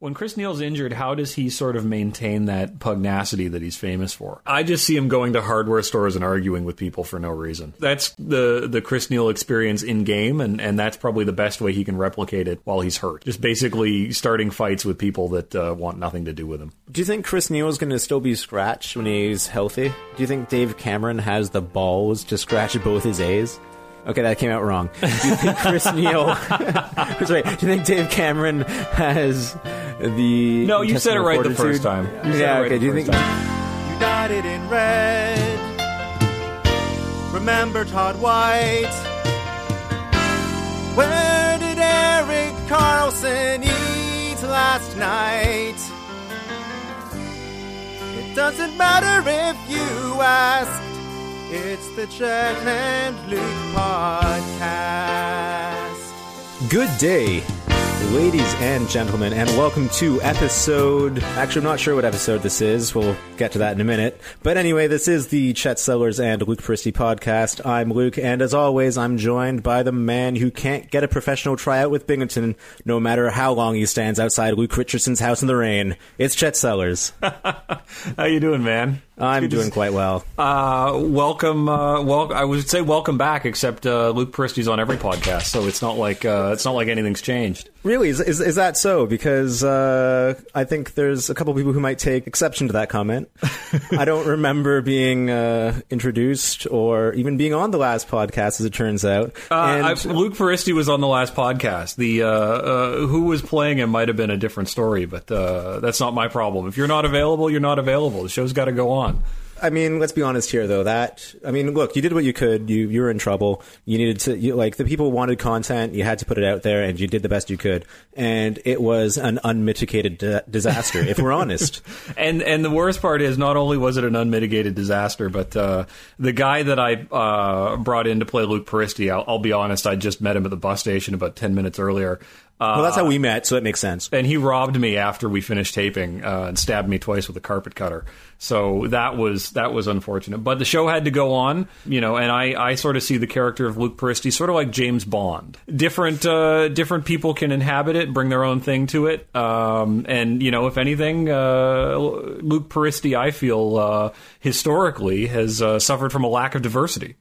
When Chris Neil's injured, how does he sort of maintain that pugnacity that he's famous for? I just see him going to hardware stores and arguing with people for no reason. That's the the Chris Neil experience in game, and, and that's probably the best way he can replicate it while he's hurt. Just basically starting fights with people that uh, want nothing to do with him. Do you think Chris Neil is going to still be scratched when he's healthy? Do you think Dave Cameron has the balls to scratch both his A's? Okay, that came out wrong. Do you think Chris Neal? sorry. Do you think Dave Cameron has the? No, you said it intestinal right the first time. You said Yeah. it right okay. Do you first think? time. United in red. Remember Todd White? Where did Erik Karlsson eat last night? It doesn't matter if you ask. It's the Chet and Luke podcast. Good day, ladies and gentlemen, and welcome to episode. Actually, I'm not sure what episode this is. We'll get to that in a minute. But anyway, this is the Chet Sellers and Luke Peristy podcast. I'm Luke, and as always, I'm joined by the man who can't get a professional tryout with Binghamton, no matter how long he stands outside Luke Richardson's house in the rain. It's Chet Sellers. How you doing, man? I'm to doing quite well. Uh, welcome. Uh, well, I would say welcome back. Except uh, Luke Peristy's on every podcast, so it's not like uh, it's not like anything's changed. Really, is, is, is that so? Because uh, I think there's a couple people who might take exception to that comment. I don't remember being uh, introduced or even being on the last podcast, as it turns out. Uh, and I, Luke Peristy was on the last podcast. The uh, uh, who was playing him might have been a different story, but uh, that's not my problem. If you're not available, you're not available. The show's got to go on. I mean, let's be honest here, though. That I mean, look, you did what you could. You you were in trouble. You needed to you, like the people wanted content. You had to put it out there, and you did the best you could. And it was an unmitigated di- disaster, if we're honest. And and the worst part is, not only was it an unmitigated disaster, but uh, the guy that I uh, brought in to play Luke Peristy, I'll, I'll be honest, I just met him at the bus station about ten minutes earlier. Uh, Well, that's how we met, so it makes sense. and he robbed me after we finished taping uh, and stabbed me twice with a carpet cutter. So that was that was unfortunate. But the show had to go on, you know. And I, I sort of see the character of Luke Peristy sort of like James Bond. Different uh, different people can inhabit it, bring their own thing to it. Um, and you know, if anything, uh, Luke Peristy, I feel uh, historically has uh, suffered from a lack of diversity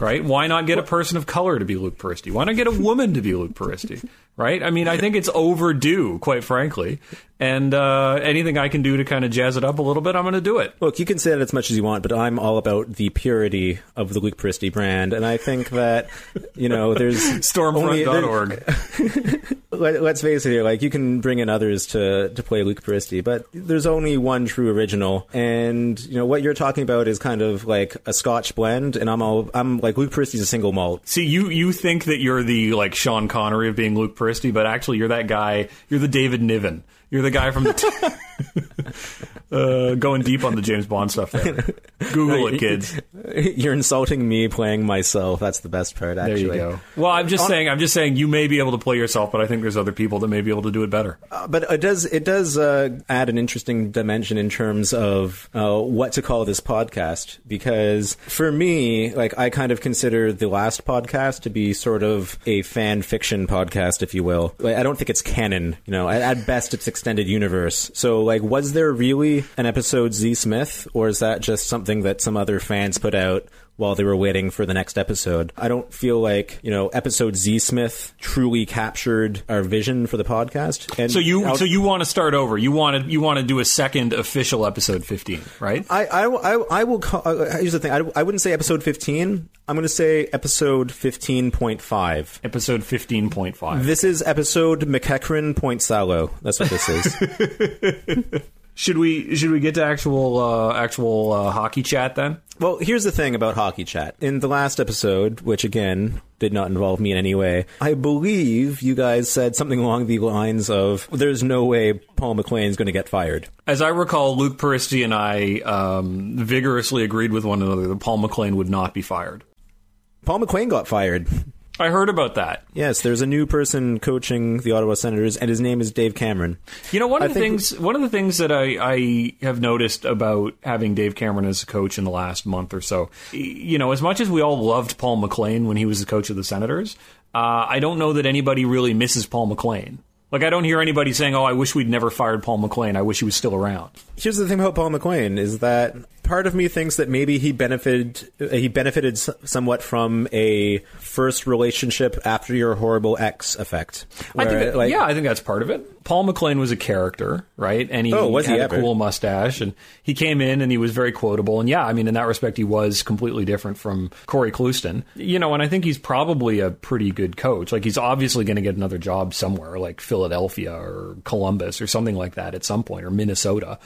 right? Why not get a person of color to be Luke Peristy? Why not get a woman to be Luke Peristy? Right? I mean, I think it's overdue, quite frankly. And uh, anything I can do to kind of jazz it up a little bit, I'm going to do it. Look, you can say that as much as you want, but I'm all about the purity of the Luke Peristy brand, and I think that you know there's Stormfront.org. Let, let's face it here, like you can bring in others to to play Luke Peristy, but there's only one true original, and you know what you're talking about is kind of like a Scotch blend, and I'm all I'm like Luke Peristy's a single malt. See, you you think that you're the like Sean Connery of being Luke Peristy, but actually you're that guy. You're the David Niven. You're the guy from the. T- uh, going deep on the James Bond stuff there. Google it, kids. You're insulting me playing myself. That's the best part. There Actually, you go. Well, I'm just saying. I'm just saying. You may be able to play yourself, but I think there's other people that may be able to do it better. but it does it does uh, add an interesting dimension in terms of uh, what to call this podcast because for me like i kind of consider the last podcast to be sort of a fan fiction podcast if you will like, i don't think it's canon you know at, at best it's extended universe so like was there really an episode z smith or is that just something that some other fans put out while they were waiting for the next episode. I don't feel like, you know, episode Z Smith truly captured our vision for the podcast. And So you I'll- so you want to start over? You want to you want to do a second official episode 15, right? I, I, I, I will call, uh, here's the thing. I, I wouldn't say episode 15. I'm going to say episode 15.5. Episode 15.5. This is episode McEachran Point Salo. That's what this is. Should we should we get to actual uh, actual uh, hockey chat then? well, here's the thing about Hockey Chat. In the last episode, which again did not involve me in any way, I believe you guys said something along the lines of, there's no way Paul MacLean's going to get fired. As I recall, Luke Peristy and I um, vigorously agreed with one another that Paul MacLean would not be fired. Paul MacLean got fired. I heard about that. Yes, there's a new person coaching the Ottawa Senators, and his name is Dave Cameron. You know, one I of the think- things one of the things that I, I have noticed about having Dave Cameron as a coach in the last month or so, you know, as much as we all loved Paul MacLean when he was the coach of the Senators, uh, I don't know that anybody really misses Paul MacLean. Like I don't hear anybody saying, "Oh, I wish we'd never fired Paul MacLean. I wish he was still around." Here's the thing about Paul MacLean is that part of me thinks that maybe he benefited he benefited somewhat from a first relationship after your horrible ex effect. I think, that- like, yeah, I think that's part of it. Paul MacLean was a character, right? And he Oh, was he had a ever? cool mustache, and he came in and he was very quotable. And yeah, I mean, in that respect, he was completely different from Cory Clouston. You know, and I think he's probably a pretty good coach. Like he's obviously going to get another job somewhere, like Philadelphia or Columbus or something like that at some point, or Minnesota.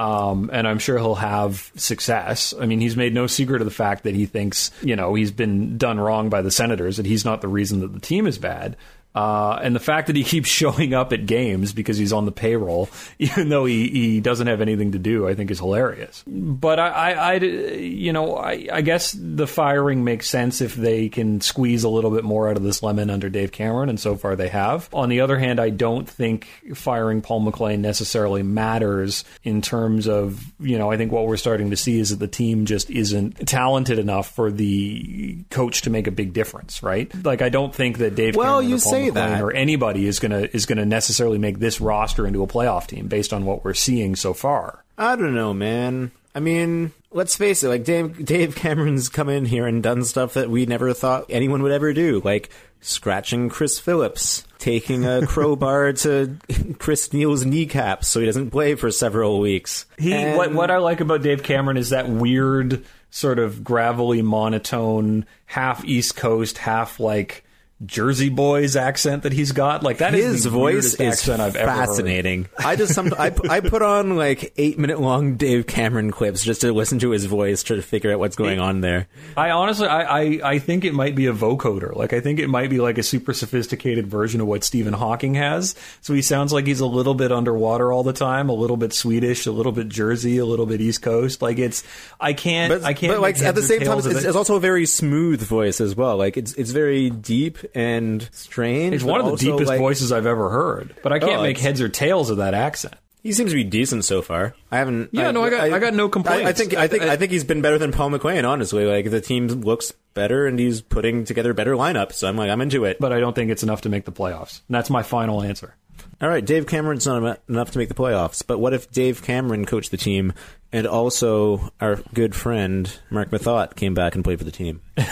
Um, and I'm sure he'll have success. I mean, he's made no secret of the fact that he thinks, you know, he's been done wrong by the Senators, that he's not the reason that the team is bad. Uh, and the fact that he keeps showing up at games because he's on the payroll, even though he, he doesn't have anything to do, I think is hilarious. But I, I, I you know, I, I guess the firing makes sense if they can squeeze a little bit more out of this lemon under Dave Cameron, and so far they have. On the other hand, I don't think firing Paul MacLean necessarily matters in terms of, you know, I think what we're starting to see is that the team just isn't talented enough for the coach to make a big difference, right? Like, I don't think that Dave Well, Cameron you or Paul say that. or anybody is gonna is gonna necessarily make this roster into a playoff team based on what we're seeing so far. I don't know, man. I mean, let's face it. Like Dave, Dave Cameron's come in here and done stuff that we never thought anyone would ever do, like scratching Chris Phillips, taking a crowbar to Chris Neil's kneecap so he doesn't play for several weeks. He And- what what I like about Dave Cameron is that weird sort of gravelly monotone, half East Coast, half like Jersey Boys accent that he's got. Like that is his the voice is accent I've ever heard. fascinating. I just some I, I put on like eight minute long Dave Cameron clips just to listen to his voice, try to figure out what's going on there. I honestly, I, I, I think it might be a vocoder. Like, I think it might be like a super sophisticated version of what Stephen Hawking has. So he sounds like he's a little bit underwater all the time, a little bit Swedish, a little bit Jersey, a little bit East Coast. Like, it's, I can't, But, I can't. but like at the same time, it's, it. it's also a very smooth voice as well. Like it's it's very deep and strange. It's one of the deepest like- voices I've ever heard, but I can't Oh, make heads or tails of that accent. He seems to be decent so far. I haven't. Yeah, no, I got- I got no complaints. I, I think I think I- I think he's been better than Paul MacLean. Honestly, like the team looks better and he's putting together better lineups. So I'm like I'm into it. But I don't think it's enough to make the playoffs. And that's my final answer. All right, Dave Cameron's not enough to make the playoffs. But what if Dave Cameron coached the team and also our good friend Marc Methot came back and played for the team?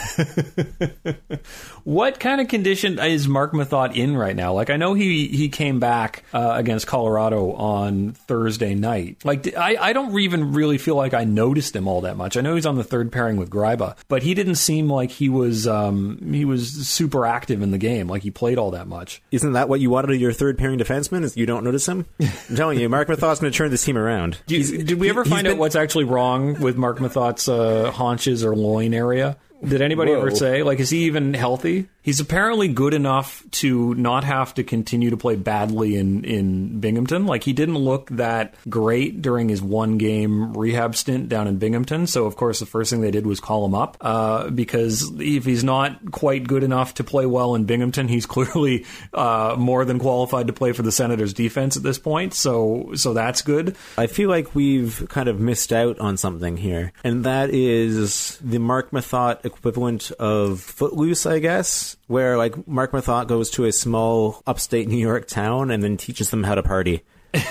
What kind of condition is Marc Methot in right now? Like, I know he he came back uh, against Colorado on Thursday night. Like, I, I don't even really feel like I noticed him all that much. I know he's on the third pairing with Gryba, but he didn't seem like he was um, he was super active in the game. Like he played all that much. Isn't that what you wanted of your third pairing defenseman? Is you don't notice him? I'm telling you, Marc Methot's going to turn this team around. You- did we ever find out been- what's actually wrong with Marc Methot's uh, haunches or loin area? Did anybody Whoa. ever say? Like, is he even healthy? He's apparently good enough to not have to continue to play badly in, in Binghamton. Like, he didn't look that great during his one game rehab stint down in Binghamton. So, of course, the first thing they did was call him up uh, because if he's not quite good enough to play well in Binghamton, he's clearly uh, more than qualified to play for the Senators defense at this point. So, so that's good. I feel like we've kind of missed out on something here, and that is the Marc Methot equivalent of Footloose, I guess, where like Marc Methot goes to a small upstate New York town and then teaches them how to party.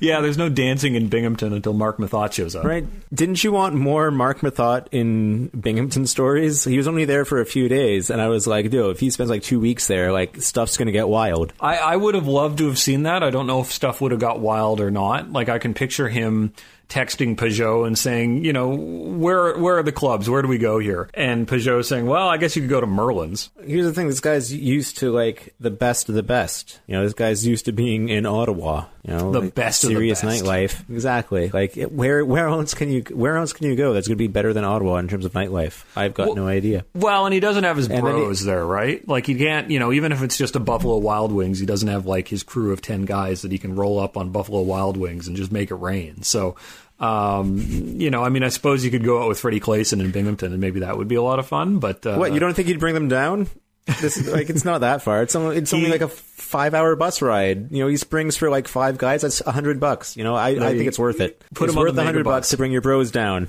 Yeah, there's no dancing in Binghamton until Marc Methot shows up. Right? Didn't you want more Marc Methot in Binghamton stories? He was only there for a few days, and I was like, dude, if he spends like two weeks there, like stuff's gonna get wild. I, I would have loved to have seen that. I don't know if stuff would have got wild or not. Like I can picture him texting Pageau and saying, you know, where where are the clubs? Where do we go here? And Pageau saying, well, I guess you could go to Merlin's. Here's the thing: this guy's used to like the best of the best. You know, this guy's used to being in Ottawa. You know, The like, best of the serious best. nightlife. Exactly. Like where where else can you where else can you go that's going to be better than Ottawa in terms of nightlife? I've got Well- no idea. Well, and he doesn't have his And then he- bros there, right? Like he can't, you know, even if it's just a Buffalo Wild Wings, he doesn't have like his crew of ten guys that he can roll up on Buffalo Wild Wings and just make it rain. So, um, you know, I mean, I suppose you could go out with Freddie Claesson in Binghamton, and maybe that would be a lot of fun. But uh, what you don't think you'd bring them down? This is like it's not that far. It's only it's only He- like a five hour bus ride. You know, he springs for like five guys. That's a hundred bucks. You know, I, I think it's worth it. put it's him worth the a hundred bucks to bring your bros down.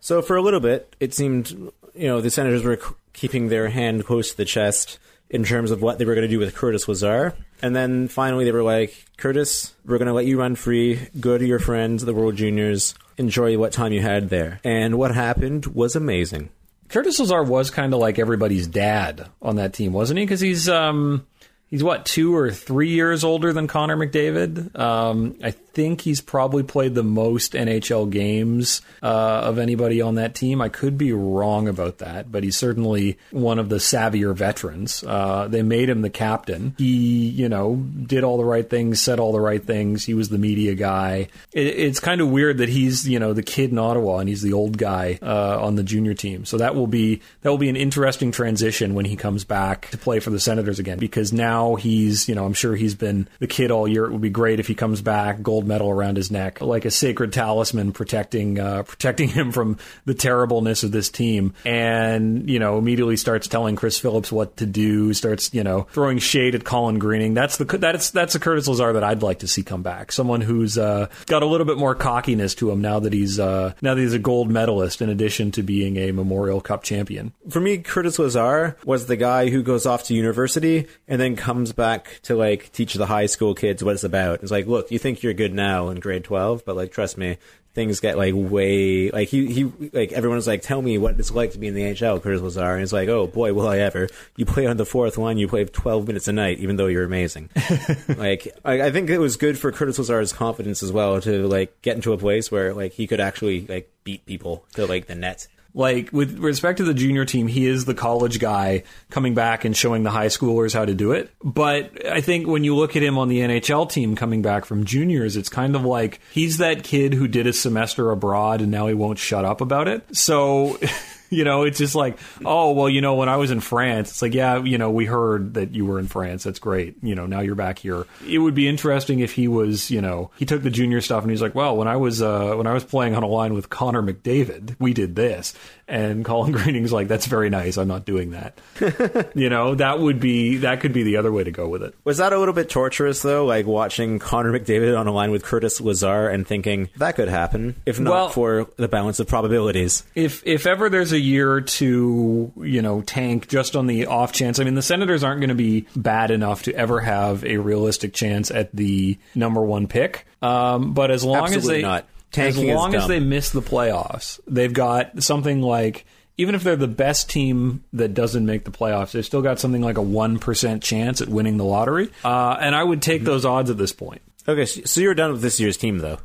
So for a little bit, it seemed you know the Senators were keeping their hand close to the chest in terms of what they were going to do with Curtis Lazar. And then finally, they were like, Curtis, we're going to let you run free. Go to your friends, the World Juniors. Enjoy what time you had there. And what happened was amazing. Curtis Lazar was kind of like everybody's dad on that team, wasn't he? Because he's um, he's what two or three years older than Connor McDavid. Um, I think he's probably played the most NHL games uh, of anybody on that team. I could be wrong about that, but he's certainly one of the savvier veterans. Uh, they made him the captain. He, you know, did all the right things, said all the right things. He was the media guy. It, it's kind of weird that he's, you know, the kid in Ottawa and he's the old guy uh, on the junior team. So that will be that will be an interesting transition when he comes back to play for the Senators again, because now he's, you know, I'm sure he's been the kid all year. It would be great if he comes back, gold medal around his neck, like a sacred talisman protecting uh, protecting him from the terribleness of this team. And you know, immediately starts telling Chris Phillips what to do. Starts you know throwing shade at Colin Greening. That's the that's that's a Curtis Lazar that I'd like to see come back. Someone who's uh, got a little bit more cockiness to him now that he's uh, now that he's a gold medalist in addition to being a Memorial Cup champion. For me, Curtis Lazar was the guy who goes off to university and then comes back to like teach the high school kids what it's about. It's like, look, you think you're good now in grade 12, but like, trust me, things get like way, like he, he, like everyone's like, tell me what it's like to be in the NHL, Curtis Lazar. And it's like, oh boy, will I ever. You play on the fourth line, you play 12 minutes a night, even though you're amazing. like, I, I think it was good for Curtis Lazar's confidence as well to like get into a place where like he could actually like beat people to like the net. Like with respect to the junior team, he is the college guy coming back and showing the high schoolers how to do it. But I think when you look at him on the NHL team coming back from juniors, it's kind of like he's that kid who did a semester abroad and now he won't shut up about it. So You know, it's just like, oh, well, you know, when I was in France, it's like, yeah, you know, we heard that you were in France. That's great. You know, now you're back here. It would be interesting if he was, you know, he took the junior stuff and he's like, well, when I was uh, when I was playing on a line with Connor McDavid, we did this. And Colin Greening's like, that's very nice. I'm not doing that. you know, that would be that could be the other way to go with it. Was that a little bit torturous though? Like watching Connor McDavid on a line with Curtis Lazar and thinking that could happen, if not Well- for the balance of probabilities. if if ever there's a year to you know tank just on the off chance, I mean the Senators aren't going to be bad enough to ever have a realistic chance at the number one pick. Um, but as long as they not. as Tanking long as they miss the playoffs, they've got something like. Even if they're the best team that doesn't make the playoffs, they've still got something like a one percent chance at winning the lottery, uh, and I would Mm-hmm. take those odds at this point. Okay, so so you're done with this year's team though.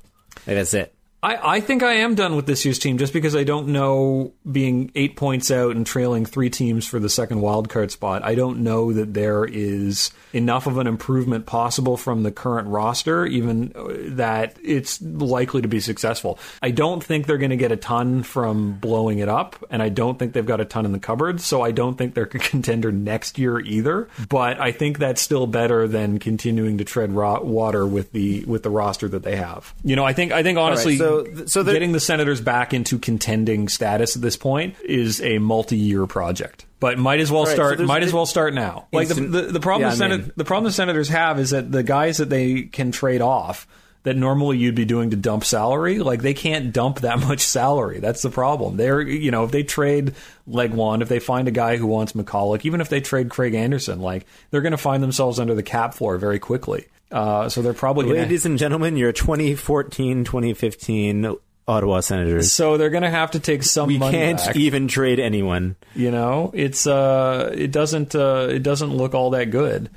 Like, that's it. I, I think I am done with this year's team just because I don't know being eight points out and trailing three teams for the second wildcard spot. I don't know that there is enough of an improvement possible from the current roster, even uh, that it's likely to be successful. I don't think they're going to get a ton from blowing it up, and I don't think they've got a ton in the cupboard, so I don't think they're a contender next year either. But I think that's still better than continuing to tread water with the with the roster that they have. You know, I think I think honestly, so- th- so getting the Senators back into contending status at this point is a multi-year project. But might as well Right, start. there's- might as well start now. Like the, the, the problem Yeah, the, I mean- the problem the Senators have is that the guys that they can trade off that normally you'd be doing to dump salary, like they can't dump that much salary. That's the problem. They're you know if they trade Legwand, if they find a guy who wants Michalek, even if they trade Craig Anderson, like they're going to find themselves under the cap floor very quickly. Uh, so they're probably going to Ladies and gentlemen, your 2014-2015 Ottawa Senators. So they're going to have to take some We can't back. even trade anyone. you know, it's uh, it doesn't uh, it doesn't look all that good.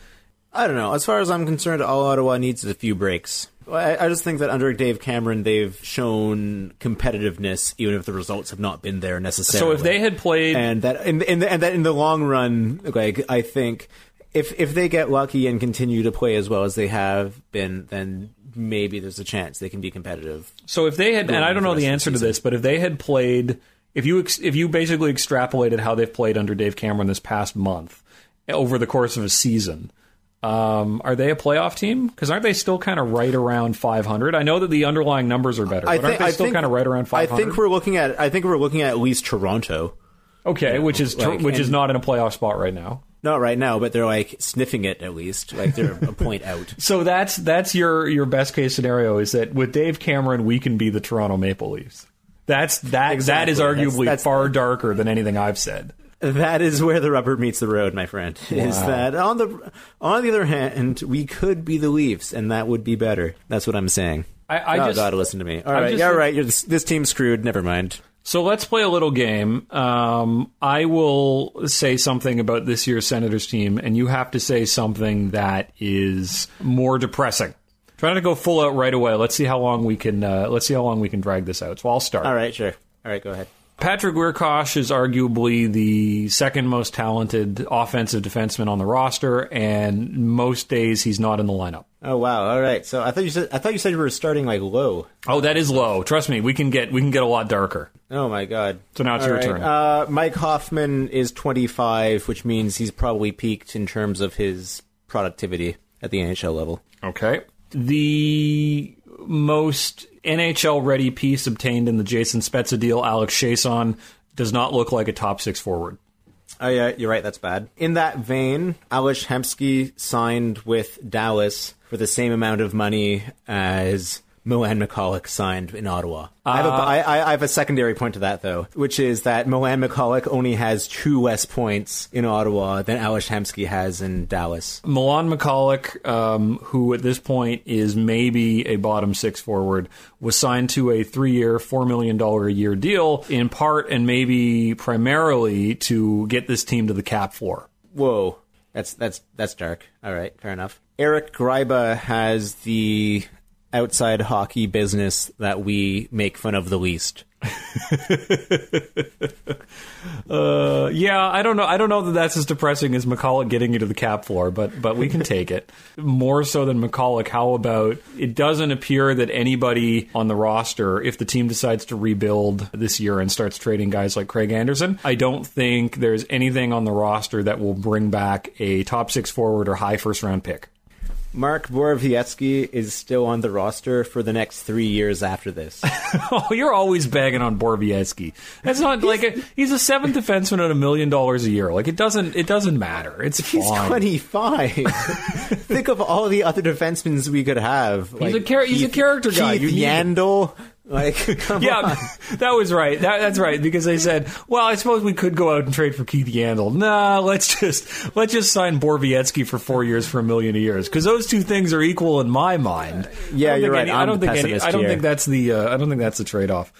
I don't know. As far as I'm concerned, all Ottawa needs is a few breaks. I, I just think that under Dave Cameron, they've shown competitiveness, even if the results have not been there necessarily. So if they had played, and that in, in the, and that in the long run, like I think, if if they get lucky and continue to play as well as they have been, then maybe there's a chance they can be competitive. so if they had, and I don't know the the answer of to this, but if they had played, if you ex, if you basically extrapolated how they've played under Dave Cameron this past month over the course of a season. Um, are they a playoff team? Because aren't they still kind of right around 500? I know that the underlying numbers are better, but aren't they still kind of right around 500? I think we're looking at. I think we're looking at at least Toronto. okay, which is like, which is not in a playoff spot right now. Not right now, but they're like sniffing it at least. Like they're a point out. So that's that's your your best case scenario is that with Dave Cameron we can be the Toronto Maple Leafs. That's that that is Exactly. That's- arguably that's- far darker than anything I've said. That is where the rubber meets the road, my friend. Is that on the on the other hand, we could be the Leafs, and that would be better. That's what I'm saying. I, I oh just God, listen to me. All right, just- yeah, all right. You're this, this team's screwed. Never mind. So let's play a little game. Um, I will say something about this year's Senators team, and you have to say something that is more depressing. Try not to go full out right away. Let's see how long we can. Uh, let's see how long we can drag this out. So I'll start. All right, sure. All right, go ahead. Patrick Wiercioch is arguably the second most talented offensive defenseman on the roster, and most days he's not in the lineup. Oh wow. All right. So I thought you said I thought you said you were starting like low. Oh, that is low. Trust me, we can get we can get a lot darker. Oh my God. So now it's All your right, turn. Uh, Mike Hoffman is 25, which means he's probably peaked in terms of his productivity at the NHL level. Okay. The most NHL ready piece obtained in the Jason Spezza deal, Alex Chiasson, does not look like a top six forward. Oh yeah, you're right. That's bad. In that vein, Ales Hemsky signed with Dallas for the same amount of money as Milan Michalek signed in Ottawa. I, have a, I, I I have a secondary point to that though, which is that Milan Michalek only has two less points in Ottawa than Ales Hemsky has in Dallas. Milan Michalek, um, who at this point is maybe a bottom six forward, was signed to a three year, $4 million a year deal, in part and maybe primarily to get this team to the cap floor. Whoa, that's that's that's dark. All right, fair enough. Eric Gryba has the outside hockey business that we make fun of the least. Uh, yeah, I don't know. I don't know that that's as depressing as Michalek getting into the cap floor, but but we can take it. More so than Michalek, how about it doesn't appear that anybody on the roster, if the team decides to rebuild this year and starts trading guys like Craig Anderson, I don't think there's anything on the roster that will bring back a top six forward or high first round pick. Mark Borowiecki is still on the roster for the next three years after this. Oh, you're always bagging on Borowiecki. That's not like a, he's a seventh defenseman at a million dollars a year. Like it doesn't it doesn't matter. It's He's fine. 25. Think of all the other defensemen we could have. He's a char- he's a character guy. Keith You Yandle. Like, come Yeah, on. that was right. That, that's right because they said, "Well, I suppose we could go out and trade for Keith Yandle." Nah, let's just let's just sign Borowiecki for four years for a million a year because those two things are equal in my mind. Yeah, you're right. any- I don't think any, I don't here. think that's the uh, I don't think that's the trade off.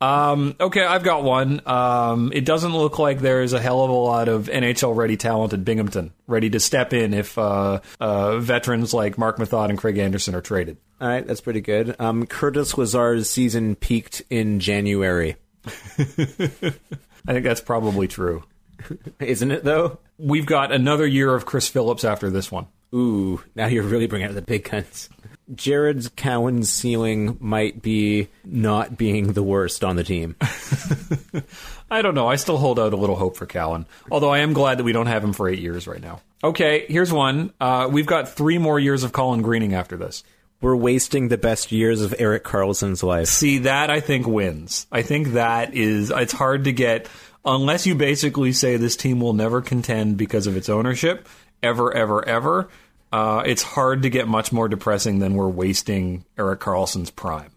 Um, okay, I've got one. Um, it doesn't look like there's a hell of a lot of NHL ready talented Binghamton ready to step in if uh, uh, veterans like Marc Methot and Craig Anderson are traded. All right, that's pretty good. Um, Curtis Lazar's season peaked in January. I think that's probably true. Isn't it, though? We've got another year of Chris Phillips after this one. Ooh, now you're really bringing out the big guns. Jared Cowen's ceiling might be not being the worst on the team. I don't know. I still hold out a little hope for Cowen. Although I am glad that we don't have him for eight years right now. Okay, here's one. Uh, we've got three more years of Colin Greening after this. We're wasting the best years of Erik Karlsson's life. See, that I think wins. I think that is, it's hard to get, unless you basically say this team will never contend because of its ownership, ever, ever, ever. Uh, it's hard to get much more depressing than we're wasting Erik Karlsson's prime.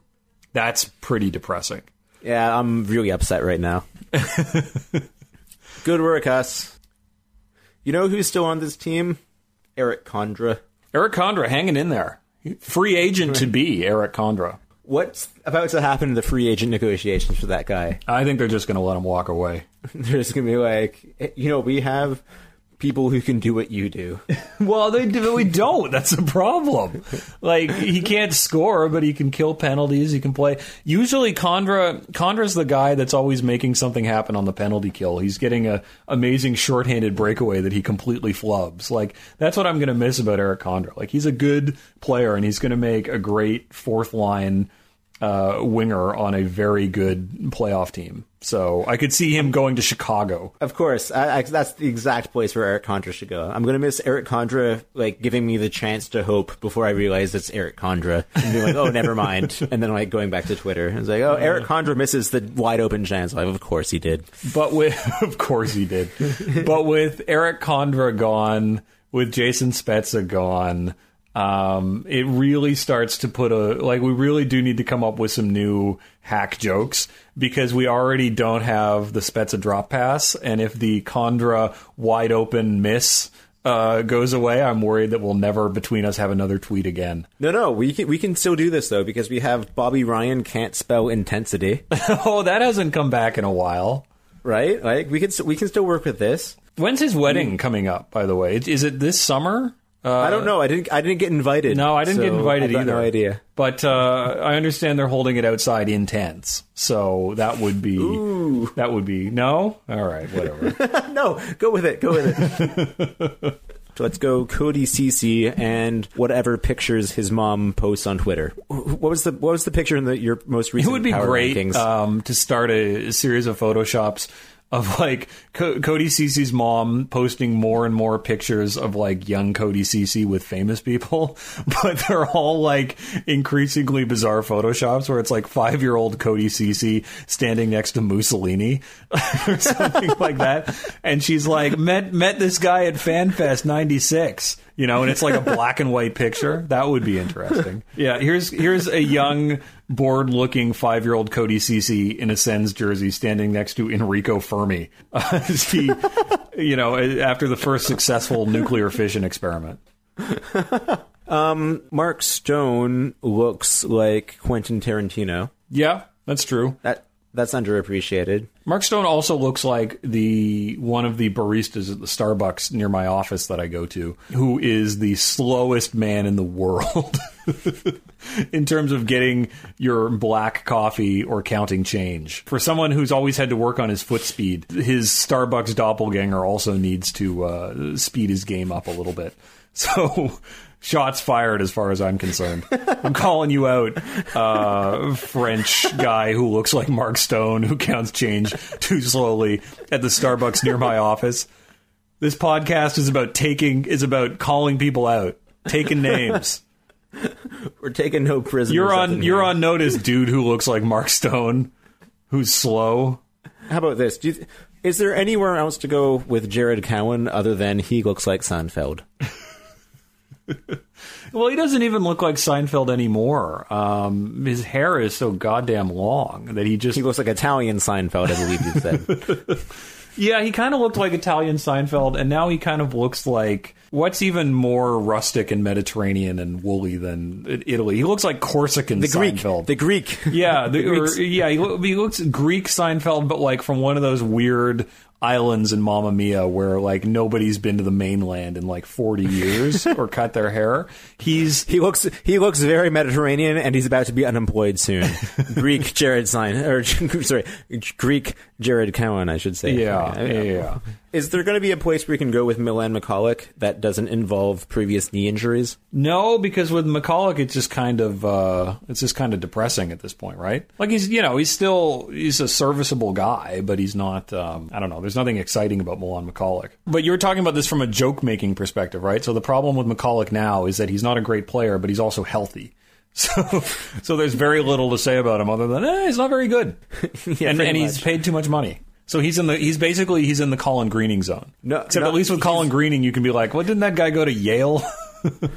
That's pretty depressing. Yeah, I'm really upset right now. Good work, us. You know who's still on this team? Erik Condra. Erik Condra hanging in there. Free agent to be Erik Condra. What's about to happen in the free agent negotiations for that guy? I think they're just going to let him walk away. they're just gonna be like, you know, we have people who can do what you do. Well, they we don't. That's the problem. Like he can't score, but he can kill penalties. He can play. Usually, Condra Condra's the guy that's always making something happen on the penalty kill. He's getting a amazing shorthanded breakaway that he completely flubs. Like that's what I'm going to miss about Erik Condra. Like he's a good player and he's going to make a great fourth line uh, winger on a very good playoff team. So I could see him going to Chicago. Of course, I, I, that's the exact place where Erik Condra should go. I'm gonna miss Erik Condra like giving me the chance to hope before I realize it's Erik Condra and being like, oh, never mind, and then like going back to Twitter and it's like, oh, Erik Condra misses the wide open chance. Like, of course he did. But with, of course he did. but with Erik Condra gone, with Jason Spezza gone, um, it really starts to put a like we really do need to come up with some new hack jokes because we already don't have the Spezza drop pass, and if the Condra wide open miss uh, goes away, I'm worried that we'll never between us have another tweet again. No, no, we can we can still do this though because we have Bobby Ryan can't spell intensity, oh, that hasn't come back in a while. right? Like we can we can still work with this. When's his wedding coming up? By the way, is it this summer? Uh, I don't know. I didn't I didn't get invited. No, I didn't get invited got either. No idea. But uh, I understand they're holding it outside in tents, so that would be Ooh. that would be no. All right, whatever. no, go with it. Go with it. so let's go Cody Ceci and whatever pictures his mom posts on Twitter. What was the what was the picture in the, your most recent? it would be great um, to start a, series of photoshops of like Co- Cody Ceci's mom posting more and more pictures of like young Cody Ceci with famous people, but they're all like increasingly bizarre photoshops where it's like five year old Cody Ceci standing next to Mussolini or something like that, and she's like met met this guy at FanFest '96. You know, and it's like a black and white picture. That would be interesting. Yeah, here's here's a young, bored-looking five-year-old Cody Ceci in a Sens jersey standing next to Enrico Fermi. Uh, as he, you know, after the first successful nuclear fission experiment. Mark Stone looks like Quentin Tarantino. Yeah, that's true. That that's underappreciated. Mark Stone also looks like the one of the baristas at the Starbucks near my office that I go to, who is the slowest man in the world in terms of getting your black coffee or counting change. For someone who's always had to work on his foot speed, his Starbucks doppelganger also needs to uh, speed his game up a little bit. So. Shots fired, as far as I'm concerned. I'm calling you out, uh, French guy who looks like Mark Stone, who counts change too slowly at the Starbucks near my office. This podcast is about taking, is about calling people out, taking names. We're taking no prisoners. You're on, you're on notice, dude, who looks like Mark Stone, who's slow. How about this? Do you th- is there anywhere else to go with Jared Cowen other than he looks like Seinfeld? Well, he doesn't even look like Seinfeld anymore. Um, his hair is so goddamn long that he just He looks like Italian Seinfeld, I believe you said. Yeah, he kind of looked like Italian Seinfeld, and now he kind of looks like what's even more rustic and Mediterranean and woolly than Italy. He looks like Corsican The Greek. Seinfeld. The Greek. yeah, the, or, yeah, he, he looks Greek Seinfeld, but like from one of those weird islands in Mamma Mia where like nobody's been to the mainland in like 40 years or cut their hair. He's He looks he looks very Mediterranean, and he's about to be unemployed soon. Greek Jared Sein, or sorry, Greek Jared Cowen, I should say. yeah, yeah, yeah. Is there going to be a place where you can go with Milan Michalek that doesn't involve previous knee injuries? No, because with Michalek, it's just kind of uh, it's just kind of depressing at this point, right? Like he's you know he's still he's a serviceable guy, but he's not. Um, I don't know. There's nothing exciting about Milan Michalek. But you're talking about this from a joke making perspective, right? So the problem with Michalek now is that he's not a great player, but he's also healthy. So, so there's very little to say about him other than eh, he's not very good, and, pretty and he's paid too much money. So he's in the he's basically he's in the Colin Greening zone. No, except no, at least with Colin Greening, you can be like, well, didn't that guy go to Yale?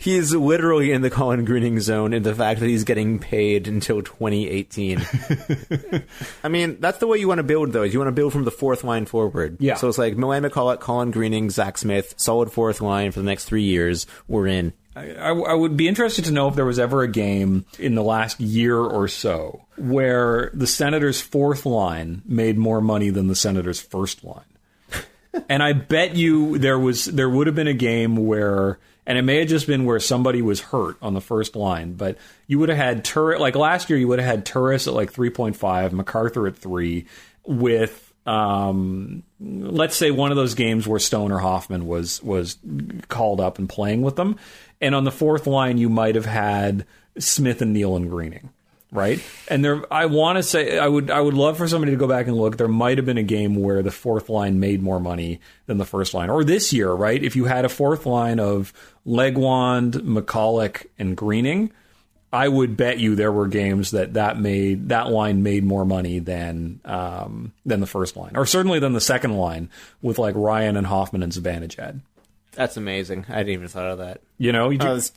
He's literally in the Colin Greening zone in the fact that he's getting paid until 2018. I mean, that's the way you want to build, though. is You want to build from the fourth line forward. Yeah. So it's like Milan Michalek, Colin Greening, Zach Smith, solid fourth line for the next three years. We're in. I, I would be interested to know if there was ever a game in the last year or so where the Senators' fourth line made more money than the Senators' first line. and I bet you there was there would have been a game where and it may have just been where somebody was hurt on the first line, but you would have had Turris like last year you would have had Turris at like 3.5, MacArthur at 3 with um let's say one of those games where Stone or Hoffman was was called up and playing with them. And on the fourth line you might have had Smith and Neil and Greening right? And there, I want to say, I would, I would love for somebody to go back and look. There might have been a game where the fourth line made more money than the first line, or this year, right? If you had a fourth line of Legwand, Michalek, and Greening, I would bet you there were games that that made that line made more money than um, than the first line, or certainly than the second line with like Ryan and Hoffman and Zibanejad. That's amazing. I didn't even thought of that. You know, you, Oh, this,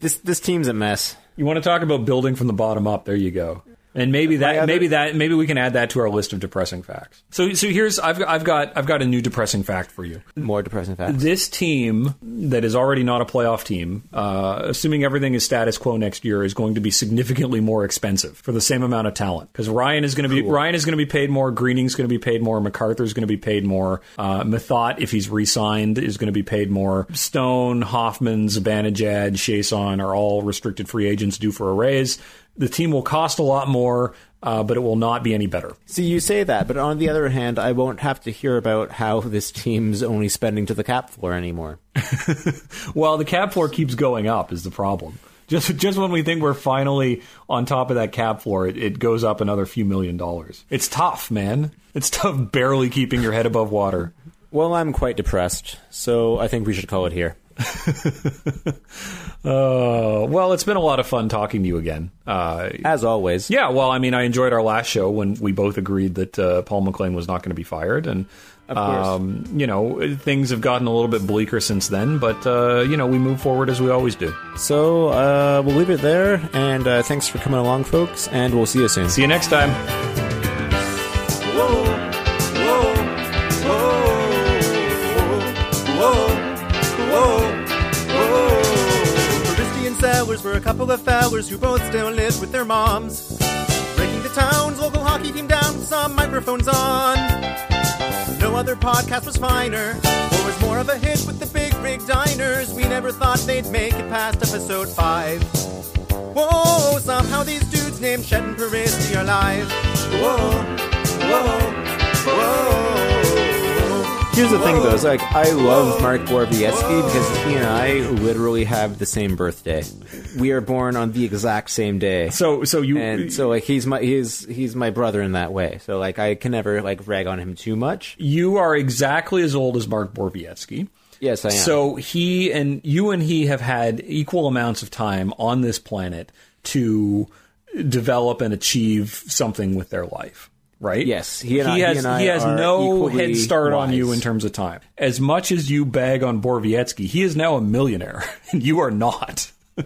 this this team's a mess. you want to talk about building from the bottom up? There you go. And maybe that, other- maybe that, maybe we can add that to our list of depressing facts. So, so here's I've got, I've got, I've got a new depressing fact for you. More depressing facts. This team that is already not a playoff team, uh, assuming everything is status quo next year, is going to be significantly more expensive for the same amount of talent. Because Ryan is going to be Ryan is going to be paid more, Greening's going to be paid more, MacArthur is going to be paid more, uh, Methot, if he's re-signed, is going to be paid more. Stone, Hoffman, Zibanejad, Chiasson are all restricted free agents due for a raise. The team will cost a lot more, uh, but it will not be any better. See, you say that, but on the other hand, I won't have to hear about how this team's only spending to the cap floor anymore. Well, the cap floor keeps going up is the problem. Just just when we think we're finally on top of that cap floor, it, it goes up another few million dollars. It's tough, man. It's tough barely keeping your head above water. Well, I'm quite depressed, so I think we should call it here. Uh, well, it's been a lot of fun talking to you again. Uh, As always. yeah, well, I mean, I enjoyed our last show when we both agreed that uh, Paul MacLean was not going to be fired, and um, you know things have gotten a little bit bleaker since then. But uh, you know, we move forward as we always do. So uh, we'll leave it there, and uh, thanks for coming along, folks, and we'll see you soon. See you next time. Whoa, whoa, Sellers were a couple of fellers who both still live with their moms. Breaking the town's local hockey team down with some microphones on. No other podcast was finer, or was more of a hit with the big rig diners. We never thought they'd make it past episode 5. Whoa, somehow these dudes named Chet and are alive. Whoa, whoa, whoa. Here's the thing, though. Is like I love Mark Borowiecki because he and I literally have the same birthday. We are born on the exact same day. So, so you and so like he's my he's he's my brother in that way. So like I can never like rag on him too much. You are exactly as old as Mark Borowiecki. Yes, I am. So he and you and he have had equal amounts of time on this planet to develop and achieve something with their life, right? Yes, he and I- he has and I has no head start on you in terms of time. As much as you bag on Borowiecki, he is now a millionaire, and you are not.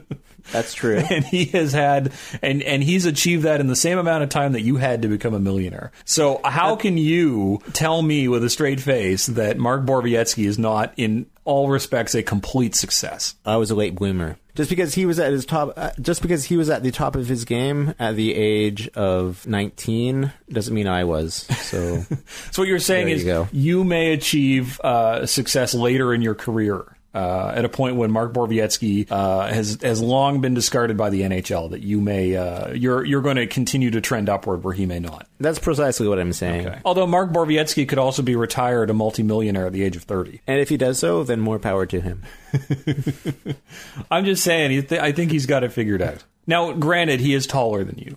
that's true. and he has had and and he's achieved that in the same amount of time that you had to become a millionaire. So how can you tell me with a straight face that Mark Borowiecki is not in all respects a complete success? I was a late bloomer. Just because he was at his top, uh, just because he was at the top of his game at the age of 19 doesn't mean I was. So So what you're saying There you is you may achieve uh, success later in your career. Uh, at a point when Mark Borowiecki uh, has has long been discarded by the NHL, that you may uh, you're you're going to continue to trend upward where he may not. that's precisely what I'm saying. Okay. Although Mark Borowiecki could also be retired a multimillionaire at the age of 30. And if he does so, then more power to him. I'm just saying, I think he's got it figured out. Now, granted, he is taller than you.